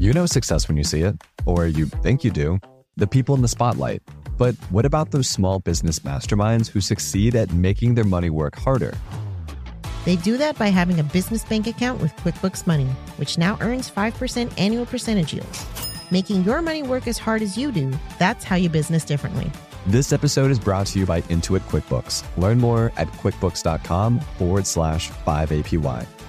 You know success when you see it, or you think you do. The people in the spotlight. But what about those small business masterminds who succeed at making their money work harder? They do that by having a business bank account with QuickBooks Money, which now earns 5% annual percentage yield. Making your money work as hard as you do, that's how you business differently. This episode is brought to you by Intuit QuickBooks. Learn more at quickbooks.com forward slash 5APY.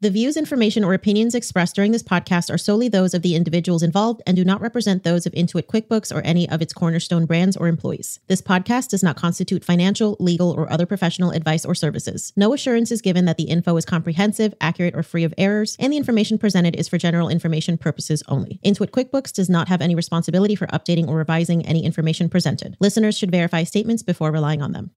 The views, information, or opinions expressed during this podcast are solely those of the individuals involved and do not represent those of Intuit QuickBooks or any of its cornerstone brands or employees. This podcast does not constitute financial, legal, or other professional advice or services. No assurance is given that the info is comprehensive, accurate, or free of errors, and the information presented is for general information purposes only. Intuit QuickBooks does not have any responsibility for updating or revising any information presented. Listeners should verify statements before relying on them.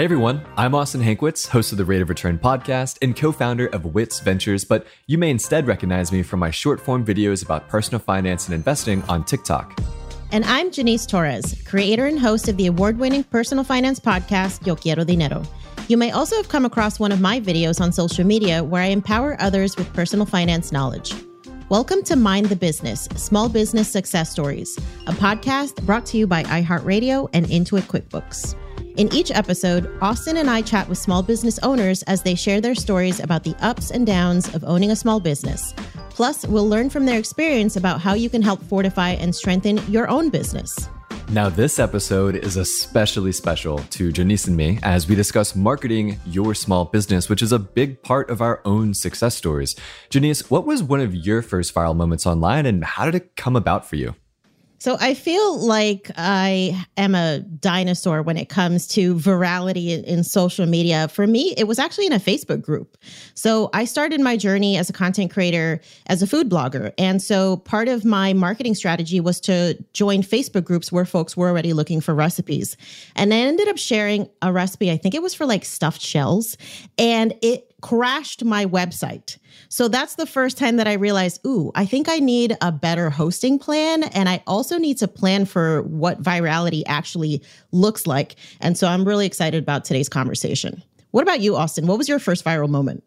Hey everyone, I'm Austin Hankwitz, host of the Rate of Return podcast and co founder of Wits Ventures, but you may instead recognize me from my short form videos about personal finance and investing on TikTok. And I'm Jannese Torres, creator and host of the award winning personal finance podcast, Yo Quiero Dinero. You may also have come across one of my videos on social media where I empower others with personal finance knowledge. Welcome to Mind the Business Small Business Success Stories, a podcast brought to you by iHeartRadio and Intuit QuickBooks. In each episode, Austin and I chat with small business owners as they share their stories about the ups and downs of owning a small business. Plus, we'll learn from their experience about how you can help fortify and strengthen your own business. Now, this episode is especially special to Jannese and me as we discuss marketing your small business, which is a big part of our own success stories. Jannese, what was one of your first viral moments online and how did it come about for you? So I feel like I am a dinosaur when it comes to virality in, social media. For me, it was actually in a Facebook group. So I started my journey as a content creator as a food blogger. And so part of my marketing strategy was to join Facebook groups where folks were already looking for recipes. And I ended up sharing a recipe, I think it was for like stuffed shells, and it crashed my website. So that's the first time that I realized, ooh, I think I need a better hosting plan. And I also need to plan for what virality actually looks like. And so I'm really excited about today's conversation. What about you, Austin? What was your first viral moment?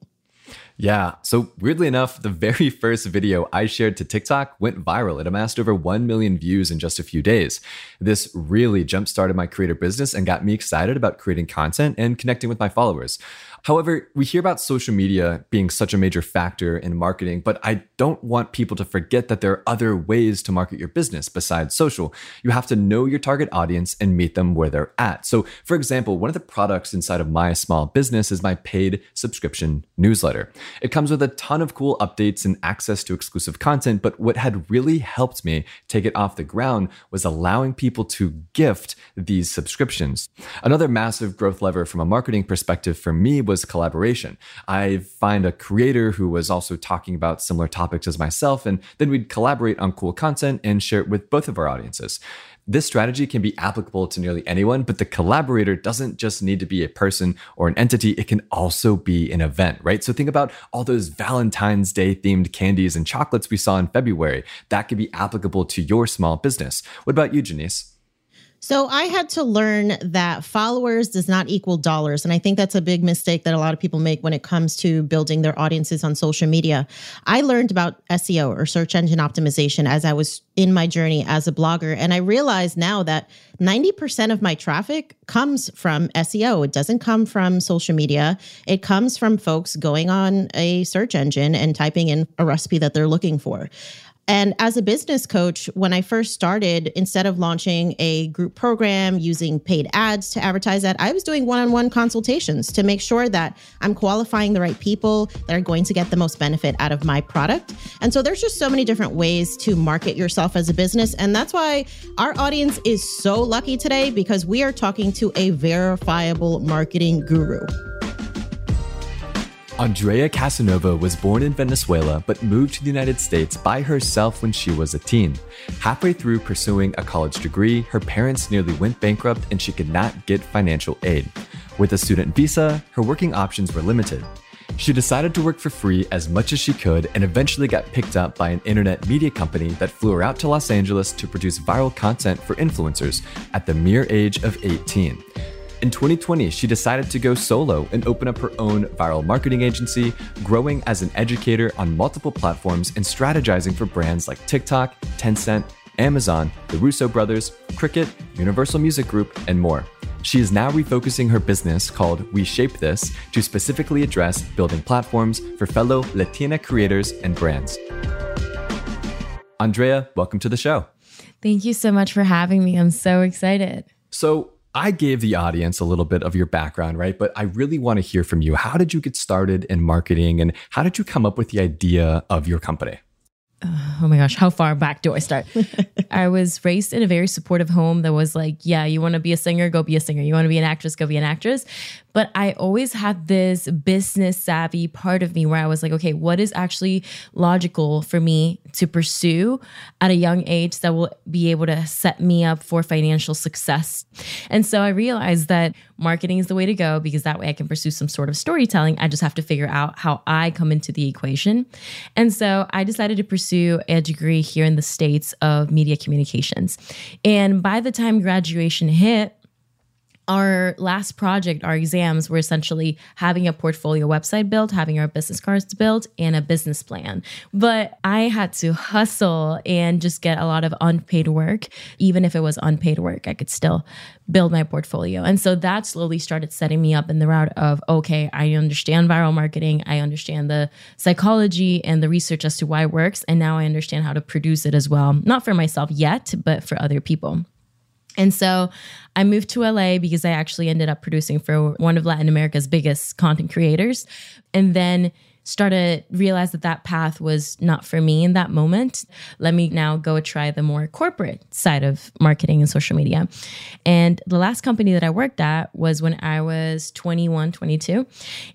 Yeah. So, weirdly enough, the very first video I shared to TikTok went viral. It amassed over 1 million views in just a few days. This really jump started my creator business and got me excited about creating content and connecting with my followers. However, we hear about social media being such a major factor in marketing, but I don't want people to forget that there are other ways to market your business besides social. You have to know your target audience and meet them where they're at. So, for example, one of the products inside of my small business is my paid subscription newsletter. It comes with a ton of cool updates and access to exclusive content, but what had really helped me take it off the ground was allowing people to gift these subscriptions. Another massive growth lever from a marketing perspective for me was collaboration. I find a creator who was also talking about similar topics as myself, and then we'd collaborate on cool content and share it with both of our audiences. This strategy can be applicable to nearly anyone, but the collaborator doesn't just need to be a person or an entity, it can also be an event, right? So think about all those Valentine's Day themed candies and chocolates we saw in February. That could be applicable to your small business. What about you, Jannese? So I had to learn that followers does not equal dollars. And I think that's a big mistake that a lot of people make when it comes to building their audiences on social media. I learned about SEO or search engine optimization as I was in my journey as a blogger. And I realize now that 90% of my traffic comes from SEO. It doesn't come from social media. It comes from folks going on a search engine and typing in a recipe that they're looking for. And as a business coach, when I first started, instead of launching a group program using paid ads to advertise that, I was doing one on one consultations to make sure that I'm qualifying the right people that are going to get the most benefit out of my product. And so there's just so many different ways to market yourself as a business. And that's why our audience is so lucky today because we are talking to a verifiable marketing guru. Andrea Casanova was born in Venezuela but moved to the United States by herself when she was a teen. Halfway through pursuing a college degree, her parents nearly went bankrupt and she could not get financial aid. With a student visa, her working options were limited. She decided to work for free as much as she could and eventually got picked up by an internet media company that flew her out to Los Angeles to produce viral content for influencers at the mere age of 18. In 2020, she decided to go solo and open up her own viral marketing agency, growing as an educator on multiple platforms and strategizing for brands like TikTok, Tencent, Amazon, the Russo brothers, Cricket, Universal Music Group, and more. She is now refocusing her business called We Shape This to specifically address building platforms for fellow Latina creators and brands. Andrea, welcome to the show. Thank you so much for having me. I'm so excited. So, I gave the audience a little bit of your background, right? But I really want to hear from you. How did you get started in marketing and how did you come up with the idea of your company? Uh, oh my gosh, how far back do I start? I was raised in a very supportive home that was like, yeah, you want to be a singer, go be a singer. You want to be an actress, go be an actress. But I always had this business savvy part of me where I was like, okay, what is actually logical for me to pursue at a young age that will be able to set me up for financial success? And so I realized that marketing is the way to go because that way I can pursue some sort of storytelling. I just have to figure out how I come into the equation. And so I decided to pursue a degree here in the States of media communications. And by the time graduation hit, our last project, our exams were essentially having a portfolio website built, having our business cards built, and a business plan. But I had to hustle and just get a lot of unpaid work. Even if it was unpaid work, I could still build my portfolio. And so that slowly started setting me up in the route of okay, I understand viral marketing, I understand the psychology and the research as to why it works. And now I understand how to produce it as well, not for myself yet, but for other people. And so I moved to LA because I actually ended up producing for one of Latin America's biggest content creators. And then started realize that that path was not for me in that moment. Let me now go try the more corporate side of marketing and social media. And the last company that i worked at was when i was 21 22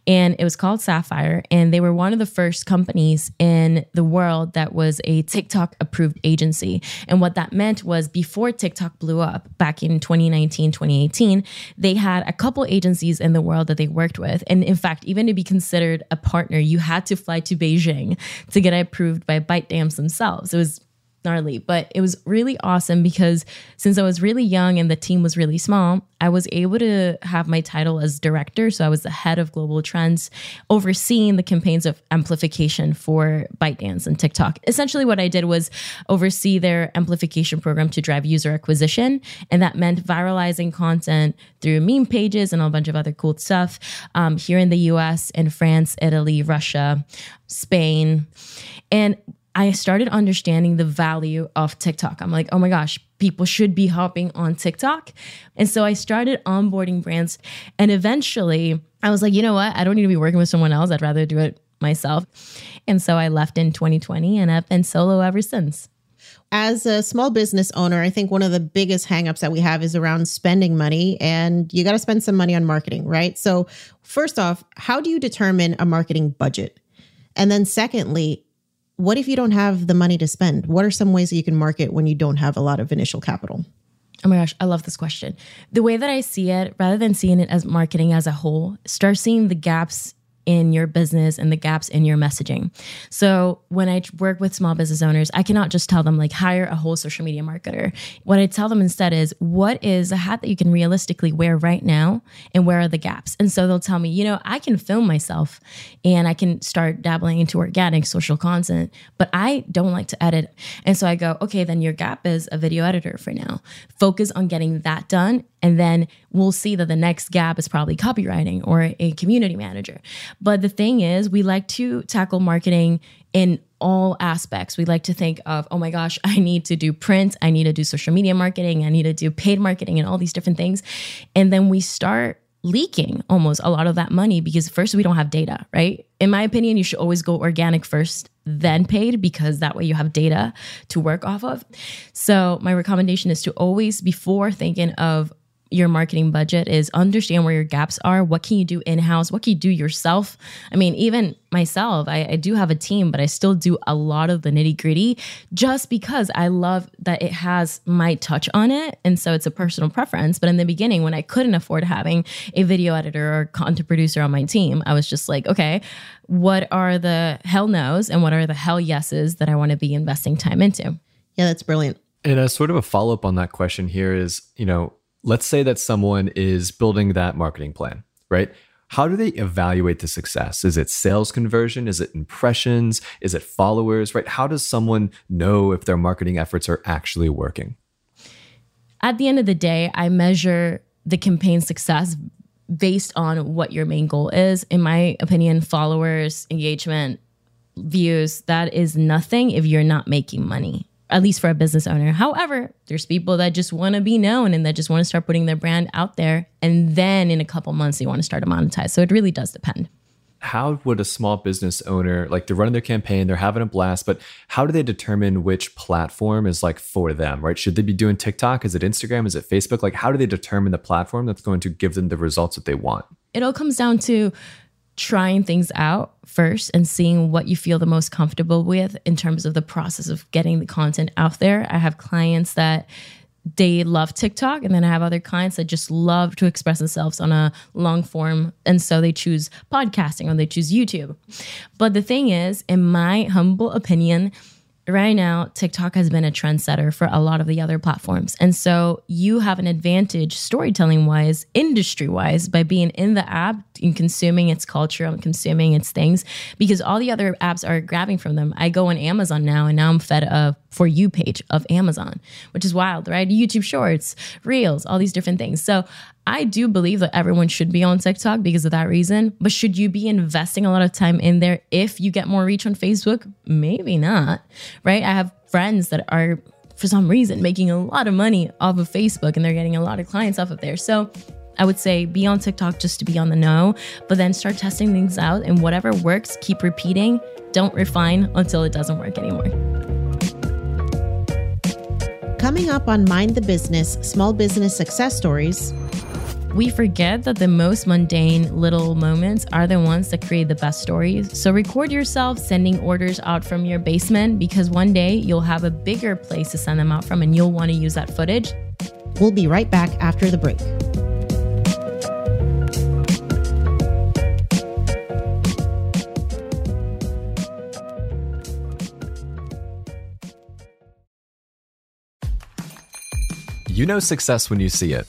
and it was called sapphire and they were one of the first companies in the world that was a tiktok approved agency. And what that meant was before tiktok blew up back in 2019 2018 they had a couple agencies in the world that they worked with. And in fact even to be considered a partner you you had to fly to Beijing to get approved by ByteDance themselves. It was gnarly, but it was really awesome because since I was really young and the team was really small, I was able to have my title as director. So I was the head of global trends, overseeing the campaigns of amplification for ByteDance and TikTok. Essentially, what I did was oversee their amplification program to drive user acquisition. And that meant viralizing content through meme pages and a bunch of other cool stuff um, here in the US, in France, Italy, Russia, Spain. And I started understanding the value of TikTok. I'm like, oh my gosh, people should be hopping on TikTok. And so I started onboarding brands. And eventually I was like, you know what? I don't need to be working with someone else. I'd rather do it myself. And so I left in 2020 and I've been solo ever since. As a small business owner, I think one of the biggest hangups that we have is around spending money, and you got to spend some money on marketing, right? So, first off, how do you determine a marketing budget? And then, secondly, what if you don't have the money to spend? What are some ways that you can market when you don't have a lot of initial capital? Oh my gosh, I love this question. The way that I see it, rather than seeing it as marketing as a whole, start seeing the gaps in your business and the gaps in your messaging. So when I work with small business owners, I cannot just tell them like hire a whole social media marketer. What I tell them instead is what is a hat that you can realistically wear right now and where are the gaps? And so they'll tell me, you know, I can film myself and I can start dabbling into organic social content, but I don't like to edit. And so I go, okay, then your gap is a video editor for now. Focus on getting that done and then we'll see that the next gap is probably copywriting or a community manager. But the thing is, we like to tackle marketing in all aspects. We like to think of, oh my gosh, I need to do print, I need to do social media marketing, I need to do paid marketing, and all these different things. And then we start leaking almost a lot of that money because first we don't have data, right? In my opinion, you should always go organic first, then paid because that way you have data to work off of. So, my recommendation is to always, before thinking of your marketing budget is understand where your gaps are. What can you do in house? What can you do yourself? I mean, even myself, I, I, do have a team, but I still do a lot of the nitty gritty just because I love that it has my touch on it. And so it's a personal preference. But in the beginning, when I couldn't afford having a video editor or content producer on my team, I was just like, okay, what are the hell no's and what are the hell yeses that I want to be investing time into? Yeah, that's brilliant. And a sort of a follow up on that question here is, you know, let's say that someone is building that marketing plan, right? How do they evaluate the success? Is it sales conversion? Is it impressions? Is it followers, right? How does someone know if their marketing efforts are actually working? At the end of the day, I measure the campaign success based on what your main goal is. In my opinion, followers, engagement, views, that is nothing if you're not making money at least for a business owner. However, there's people that just want to be known and that just want to start putting their brand out there. And then in a couple months, they want to start to monetize. So it really does depend. How would a small business owner like they're running their campaign, they're having a blast, but how do they determine which platform is like for them, right? Should they be doing TikTok? Is it Instagram? Is it Facebook? Like, how do they determine the platform that's going to give them the results that they want? It all comes down to trying things out first and seeing what you feel the most comfortable with in terms of the process of getting the content out there. I have clients that they love TikTok, and then I have other clients that just love to express themselves on a long form. And so they choose podcasting or they choose YouTube. But the thing is, in my humble opinion, right now, TikTok has been a trendsetter for a lot of the other platforms. And so you have an advantage storytelling wise, industry wise, by being in the app and consuming its culture and consuming its things because all the other apps are grabbing from them. I go on Amazon now and now I'm fed a for you page of Amazon, which is wild, right? YouTube shorts, reels, all these different things. So I do believe that everyone should be on TikTok because of that reason. But should you be investing a lot of time in there if you get more reach on Facebook? Maybe not, right? I have friends that are, for some reason, making a lot of money off of Facebook and they're getting a lot of clients off of there. So I would say be on TikTok just to be on the know, but then start testing things out and whatever works, keep repeating. Don't refine until it doesn't work anymore. Coming up on Mind the Business Small Business Success Stories. We forget that the most mundane little moments are the ones that create the best stories. So record yourself sending orders out from your basement because one day you'll have a bigger place to send them out from and you'll want to use that footage. We'll be right back after the break. You know success when you see it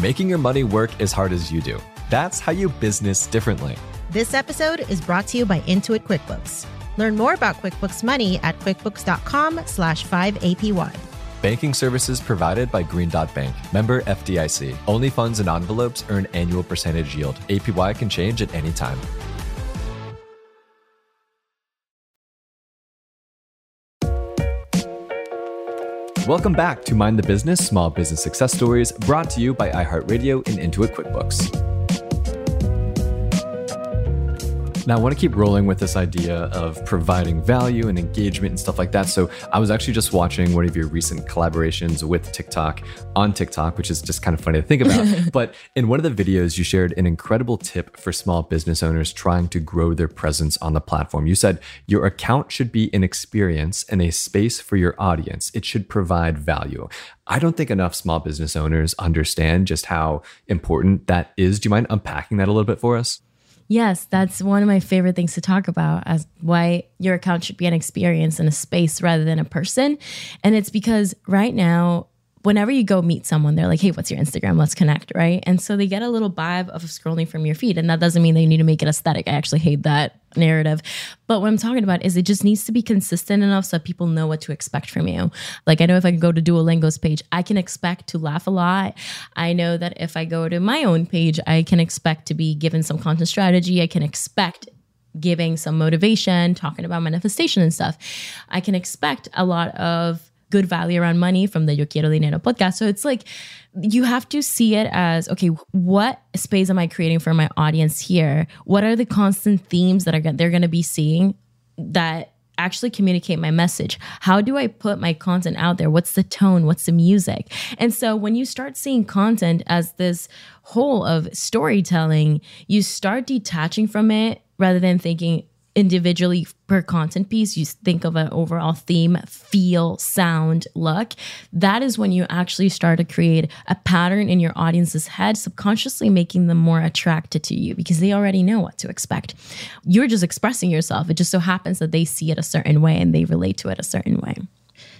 making your money work as hard as you do. That's how you business differently. This episode is brought to you by Intuit QuickBooks. Learn more about QuickBooks Money at quickbooks.com slash 5APY. Banking services provided by Green Dot Bank. Member FDIC. Only funds and envelopes earn annual percentage yield. APY can change at any time. Welcome back to Mind the Business Small Business Success Stories, brought to you by iHeartRadio and Intuit QuickBooks. Now, I want to keep rolling with this idea of providing value and engagement and stuff like that. So, I was actually just watching one of your recent collaborations with TikTok on TikTok, which is just kind of funny to think about. but in one of the videos, you shared an incredible tip for small business owners trying to grow their presence on the platform. You said your account should be an experience and a space for your audience, it should provide value. I don't think enough small business owners understand just how important that is. Do you mind unpacking that a little bit for us? Yes, that's one of my favorite things to talk about as why your account should be an experience and a space rather than a person. And it's because right now whenever you go meet someone, they're like, hey, what's your Instagram? Let's connect, right? And so they get a little vibe of scrolling from your feed. And that doesn't mean they need to make it aesthetic. I actually hate that narrative. But what I'm talking about is it just needs to be consistent enough so people know what to expect from you. Like I know if I go to Duolingo's page, I can expect to laugh a lot. I know that if I go to my own page, I can expect to be given some content strategy. I can expect giving some motivation, talking about manifestation and stuff. I can expect a lot of good value around money from the Yo Quiero Dinero podcast. So it's like you have to see it as okay, what space am I creating for my audience here? What are the constant themes that are they're going to be seeing that actually communicate my message? How do I put my content out there? What's the tone? What's the music? And so when you start seeing content as this whole of storytelling, you start detaching from it rather than thinking, individually per content piece, you think of an overall theme, feel, sound, look. That is when you actually start to create a pattern in your audience's head, subconsciously making them more attracted to you because they already know what to expect. You're just expressing yourself. It just so happens that they see it a certain way and they relate to it a certain way.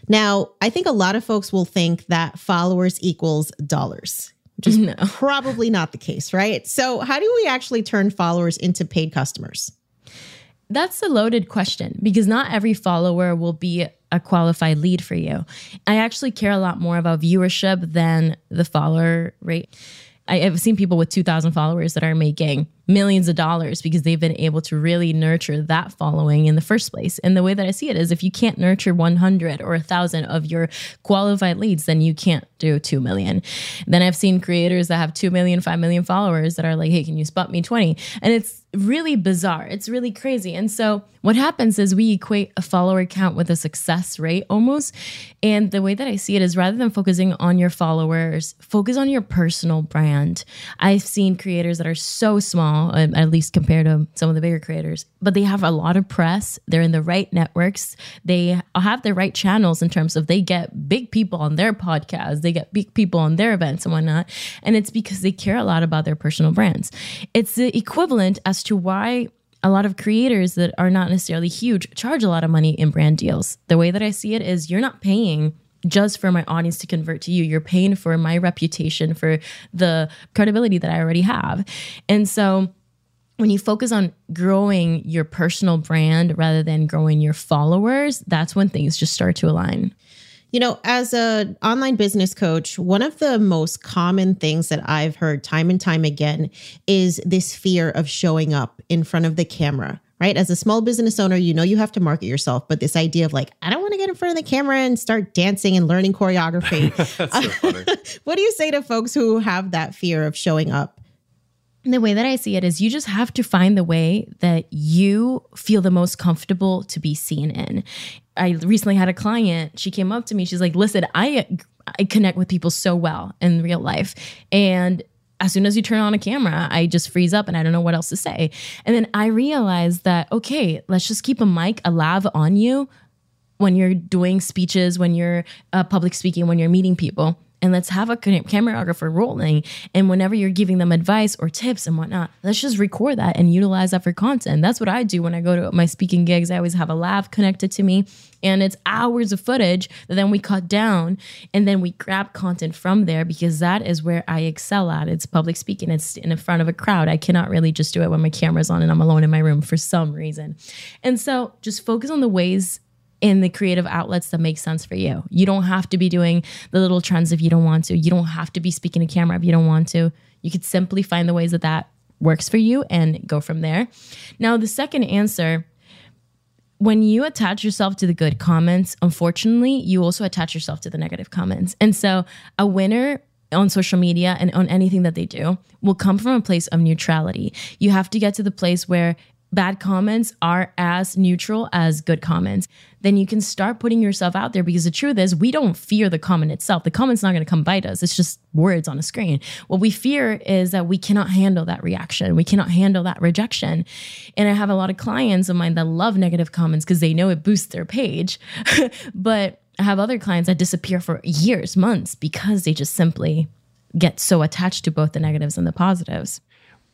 Now, I think a lot of folks will think that followers equals dollars. Which is no. probably not the case, right? So, how do we actually turn followers into paid customers? That's a loaded question because not every follower will be a qualified lead for you. I actually care a lot more about viewership than the follower rate. I have seen people with 2,000 followers that are making millions of dollars because they've been able to really nurture that following in the first place. And the way that I see it is if you can't nurture 100 or 1,000 of your qualified leads, then you can't do 2 million. Then I've seen creators that have 2 million, 5 million followers that are like, hey, can you spot me 20? And it's really bizarre. It's really crazy. And so what happens is we equate a follower count with a success rate almost. And the way that I see it is rather than focusing on your followers, focus on your personal brand. I've seen creators that are so small at least compared to some of the bigger creators. But they have a lot of press. They're in the right networks. They have the right channels in terms of they get big people on their podcasts, they get big people on their events and whatnot. And it's because they care a lot about their personal brands. It's the equivalent as to why a lot of creators that are not necessarily huge charge a lot of money in brand deals. The way that I see it is you're not paying just for my audience to convert to you. You're paying for my reputation, for the credibility that I already have. And so when you focus on growing your personal brand rather than growing your followers, that's when things just start to align. You know, as an online business coach, one of the most common things that I've heard time and time again is this fear of showing up in front of the camera right? As a small business owner, you know you have to market yourself, but this idea of like, I don't want to get in front of the camera and start dancing and learning choreography. so what do you say to folks who have that fear of showing up? the way that I see it is you just have to find the way that you feel the most comfortable to be seen in. I recently had a client, she came up to me, she's like, "Listen, I I connect with people so well in real life and as soon as you turn on a camera, I just freeze up and I don't know what else to say. And then I realized that, okay, let's just keep a mic, a lav on you when you're doing speeches, when you're uh, public speaking, when you're meeting people and let's have a cameraographer rolling. And whenever you're giving them advice or tips and whatnot, let's just record that and utilize that for content. That's what I do when I go to my speaking gigs. I always have a lav connected to me, and it's hours of footage that then we cut down and then we grab content from there because that is where I excel at. It's public speaking, it's in front of a crowd. I cannot really just do it when my camera's on and I'm alone in my room for some reason. And so just focus on the ways in the creative outlets that make sense for you. You don't have to be doing the little trends if you don't want to. You don't have to be speaking to camera if you don't want to. You could simply find the ways that that works for you and go from there. Now, the second answer when you attach yourself to the good comments, unfortunately, you also attach yourself to the negative comments. And so, a winner on social media and on anything that they do will come from a place of neutrality. You have to get to the place where bad comments are as neutral as good comments, then you can start putting yourself out there because the truth is we don't fear the comment itself. The comment's not going to come bite us. It's just words on a screen. What we fear is that we cannot handle that reaction. We cannot handle that rejection. And I have a lot of clients of mine that love negative comments because they know it boosts their page. but I have other clients that disappear for years, months because they just simply get so attached to both the negatives and the positives.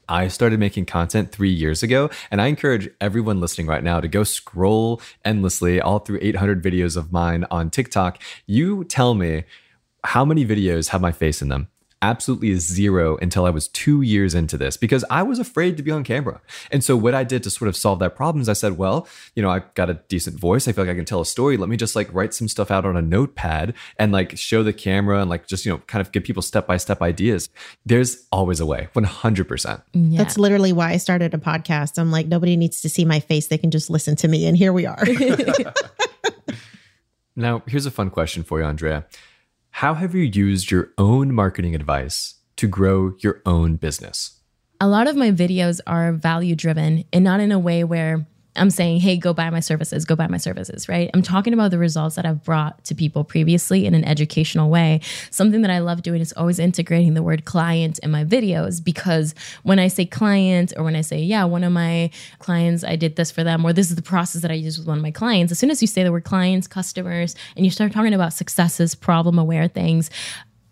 I started making content three years ago, and I encourage everyone listening right now to go scroll endlessly all through 800 videos of mine on TikTok. You tell me how many videos have my face in them? Absolutely zero until I was two years into this because I was afraid to be on camera. And so what I did to sort of solve that problem is I said, well, you know, I've got a decent voice. I feel like I can tell a story. Let me just like write some stuff out on a notepad and like show the camera and like just, you know, kind of give people step by step ideas. There's always a way, 100%. Yeah. That's literally why I started a podcast. I'm like, nobody needs to see my face. They can just listen to me. And here we are. now, here's a fun question for you, Andrea. How have you used your own marketing advice to grow your own business? A lot of my videos are value driven and not in a way where I'm saying, hey, go buy my services, go buy my services, right? I'm talking about the results that I've brought to people previously in an educational way. Something that I love doing is always integrating the word client in my videos because when I say client or when I say, yeah, one of my clients, I did this for them, or this is the process that I use with one of my clients, as soon as you say the word clients, customers, and you start talking about successes, problem aware things,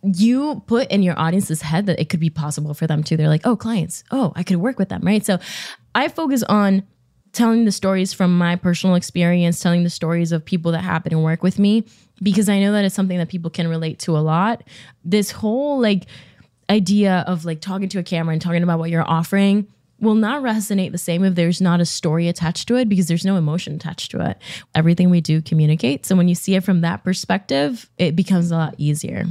you put in your audience's head that it could be possible for them too. They're like, oh, clients, oh, I could work with them, right? So I focus on telling the stories from my personal experience, telling the stories of people that happen and work with me, because I know that it's something that people can relate to a lot. This whole like idea of like talking to a camera and talking about what you're offering will not resonate the same if there's not a story attached to it because there's no emotion attached to it. Everything we do communicates. So when you see it from that perspective, it becomes a lot easier.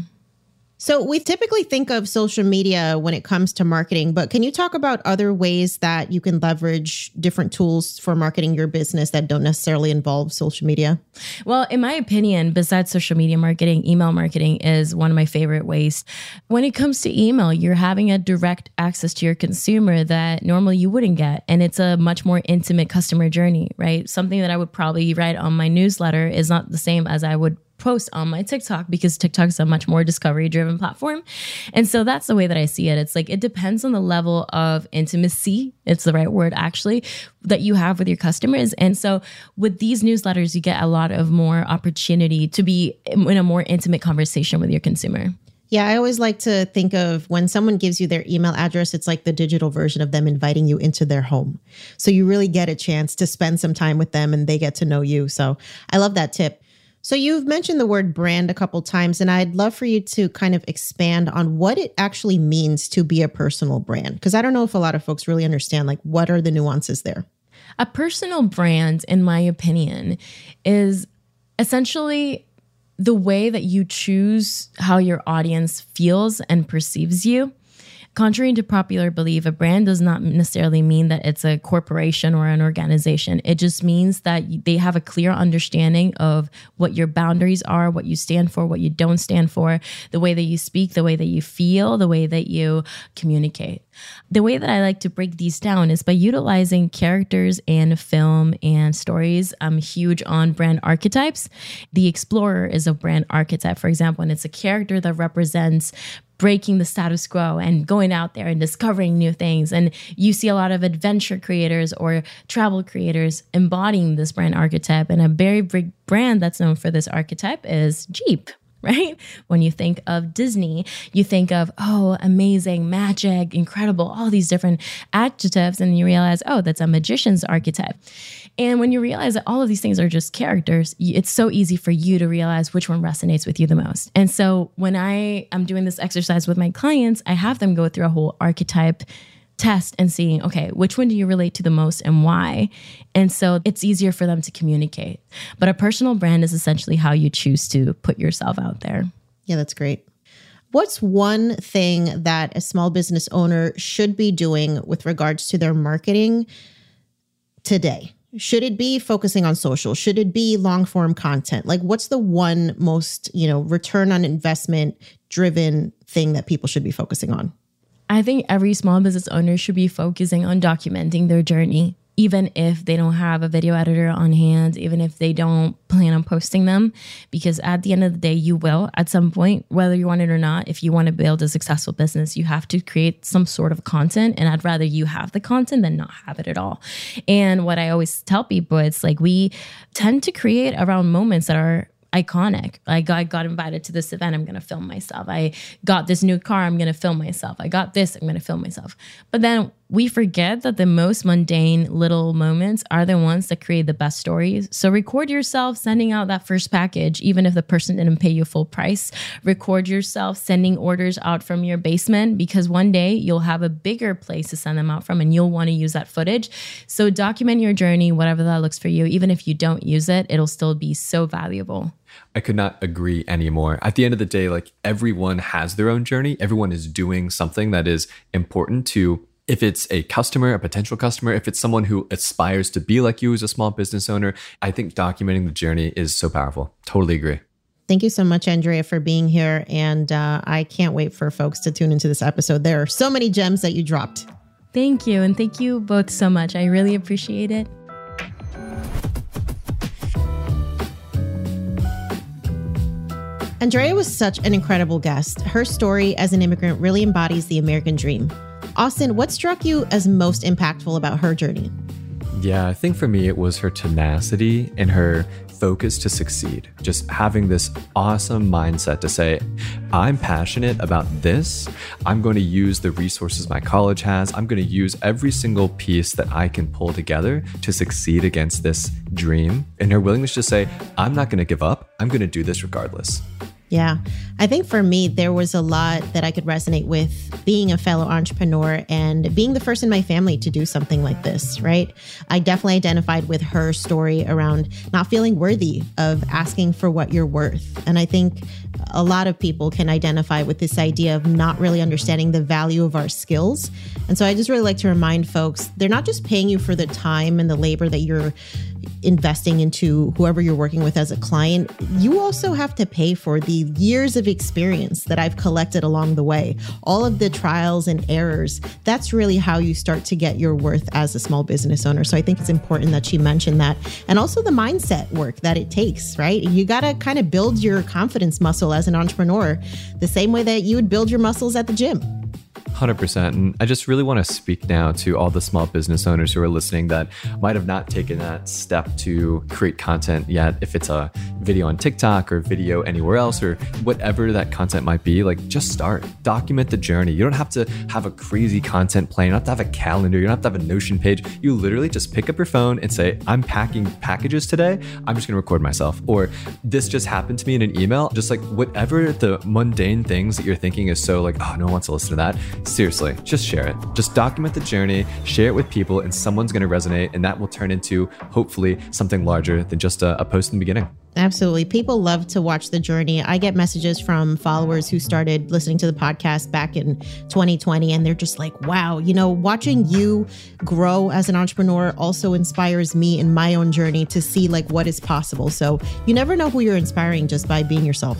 So we typically think of social media when it comes to marketing, but can you talk about other ways that you can leverage different tools for marketing your business that don't necessarily involve social media? Well, in my opinion, besides social media marketing, email marketing is one of my favorite ways. When it comes to email, you're having a direct access to your consumer that normally you wouldn't get. And it's a much more intimate customer journey, right? Something that I would probably write on my newsletter is not the same as I would post on my TikTok because TikTok is a much more discovery driven platform. And so that's the way that I see it. It's like it depends on the level of intimacy, it's the right word actually, that you have with your customers. And so with these newsletters, you get a lot of more opportunity to be in a more intimate conversation with your consumer. Yeah, I always like to think of when someone gives you their email address, it's like the digital version of them inviting you into their home. So you really get a chance to spend some time with them and they get to know you. So I love that tip. So you've mentioned the word brand a couple times, and I'd love for you to kind of expand on what it actually means to be a personal brand. Because I don't know if a lot of folks really understand, like, what are the nuances there? A personal brand, in my opinion, is essentially the way that you choose how your audience feels and perceives you. Contrary to popular belief, a brand does not necessarily mean that it's a corporation or an organization. It just means that they have a clear understanding of what your boundaries are, what you stand for, what you don't stand for, the way that you speak, the way that you feel, the way that you communicate. The way that I like to break these down is by utilizing characters in film and stories. I'm huge on brand archetypes. The Explorer is a brand archetype, for example, and it's a character that represents breaking the status quo and going out there and discovering new things. And you see a lot of adventure creators or travel creators embodying this brand archetype. And a very big brand that's known for this archetype is Jeep right? When you think of Disney, you think of, oh, amazing, magic, incredible, all these different adjectives. And you realize, oh, that's a magician's archetype. And when you realize that all of these things are just characters, it's so easy for you to realize which one resonates with you the most. And so when I am doing this exercise with my clients, I have them go through a whole archetype test and seeing, okay, which one do you relate to the most and why? And so it's easier for them to communicate. But a personal brand is essentially how you choose to put yourself out there. Yeah, that's great. What's one thing that a small business owner should be doing with regards to their marketing today? Should it be focusing on social? Should it be long form content? Like, what's the one most, you know, return on investment driven thing that people should be focusing on? I think every small business owner should be focusing on documenting their journey, even if they don't have a video editor on hand, even if they don't plan on posting them, because at the end of the day, you will at some point, whether you want it or not. If you want to build a successful business, you have to create some sort of content. And I'd rather you have the content than not have it at all. And what I always tell people, it's like we tend to create around moments that are iconic. I got, I got invited to this event. I'm going to film myself. I got this new car. I'm going to film myself. I got this. I'm going to film myself. But then we forget that the most mundane little moments are the ones that create the best stories. So record yourself sending out that first package, even if the person didn't pay you full price. Record yourself sending orders out from your basement because one day you'll have a bigger place to send them out from and you'll want to use that footage. So document your journey, whatever that looks for you. Even if you don't use it, it'll still be so valuable. I could not agree anymore. At the end of the day, like everyone has their own journey. Everyone is doing something that is important to if it's a customer, a potential customer, if it's someone who aspires to be like you as a small business owner, I think documenting the journey is so powerful. Totally agree. Thank you so much, Andrea, for being here. And uh, I can't wait for folks to tune into this episode. There are so many gems that you dropped. Thank you. And thank you both so much. I really appreciate it. Andrea was such an incredible guest. Her story as an immigrant really embodies the American dream. Austin, what struck you as most impactful about her journey? Yeah, I think for me, it was her tenacity and her focus to succeed. Just having this awesome mindset to say, I'm passionate about this. I'm going to use the resources my college has. I'm going to use every single piece that I can pull together to succeed against this dream. And her willingness to say, I'm not going to give up. I'm going to do this regardless. Yeah. I think for me, there was a lot that I could resonate with being a fellow entrepreneur and being the first in my family to do something like this, right? I definitely identified with her story around not feeling worthy of asking for what you're worth. And I think a lot of people can identify with this idea of not really understanding the value of our skills. And so I just really like to remind folks they're not just paying you for the time and the labor that you're investing into whoever you're working with as a client, you also have to pay for the years of experience that I've collected along the way. All of the trials and errors. That's really how you start to get your worth as a small business owner. So I think it's important that she mentioned that. And also the mindset work that it takes, right? You got to kind of build your confidence muscle as an entrepreneur the same way that you would build your muscles at the gym. 100%. And I just really want to speak now to all the small business owners who are listening that might have not taken that step to create content yet. If it's a video on TikTok or video anywhere else or whatever that content might be, like just start. Document the journey. You don't have to have a crazy content plan. You don't have to have a calendar. You don't have to have a Notion page. You literally just pick up your phone and say, I'm packing packages today. I'm just going to record myself. Or this just happened to me in an email. Just like whatever the mundane things that you're thinking is so like, oh, no one wants to listen to that seriously, just share it. Just document the journey, share it with people, and someone's going to resonate, and that will turn into hopefully something larger than just a, a post in the beginning. Absolutely. People love to watch the journey. I get messages from followers who started listening to the podcast back in 2020, and they're just like, wow, you know, watching you grow as an entrepreneur also inspires me in my own journey to see like what is possible. So you never know who you're inspiring just by being yourself.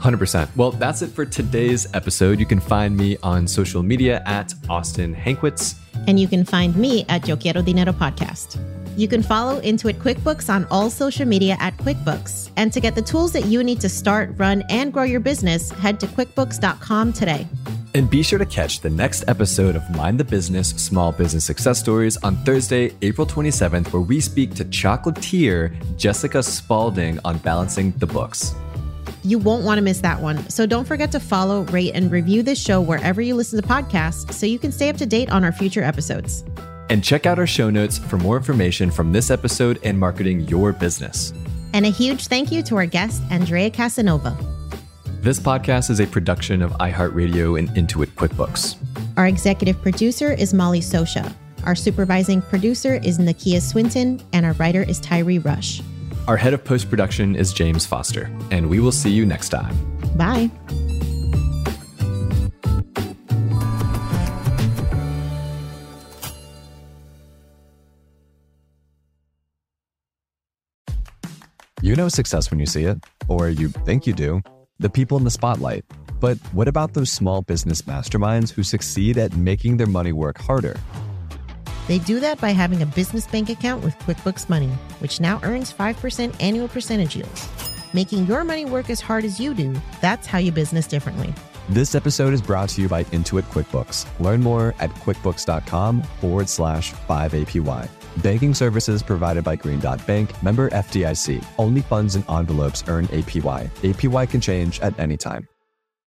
100%. Well, that's it for today's episode. You can find me on social media at Austin Hankwitz. And you can find me at Yo Quiero Dinero Podcast. You can follow Intuit QuickBooks on all social media at QuickBooks. And to get the tools that you need to start, run, and grow your business, head to QuickBooks.com today. And be sure to catch the next episode of Mind the Business Small Business Success Stories on Thursday, April 27th, where we speak to chocolatier Jessica Spalding on balancing the books. You won't want to miss that one. So don't forget to follow, rate, and review this show wherever you listen to podcasts so you can stay up to date on our future episodes. And check out our show notes for more information from this episode and marketing your business. And a huge thank you to our guest, Andrea Casanova. This podcast is a production of iHeartRadio and Intuit QuickBooks. Our executive producer is Molly Sosha. Our supervising producer is Nakia Swinton, and our writer is Tyree Rush. Our head of post production is James Foster, and we will see you next time. Bye. You know success when you see it, or you think you do, the people in the spotlight. But what about those small business masterminds who succeed at making their money work harder? They do that by having a business bank account with QuickBooks Money, which now earns 5% annual percentage yields. Making your money work as hard as you do, that's how you business differently. This episode is brought to you by Intuit QuickBooks. Learn more at quickbooks.com forward slash 5APY. Banking services provided by Green Dot Bank, member FDIC. Only funds and envelopes earn APY. APY can change at any time.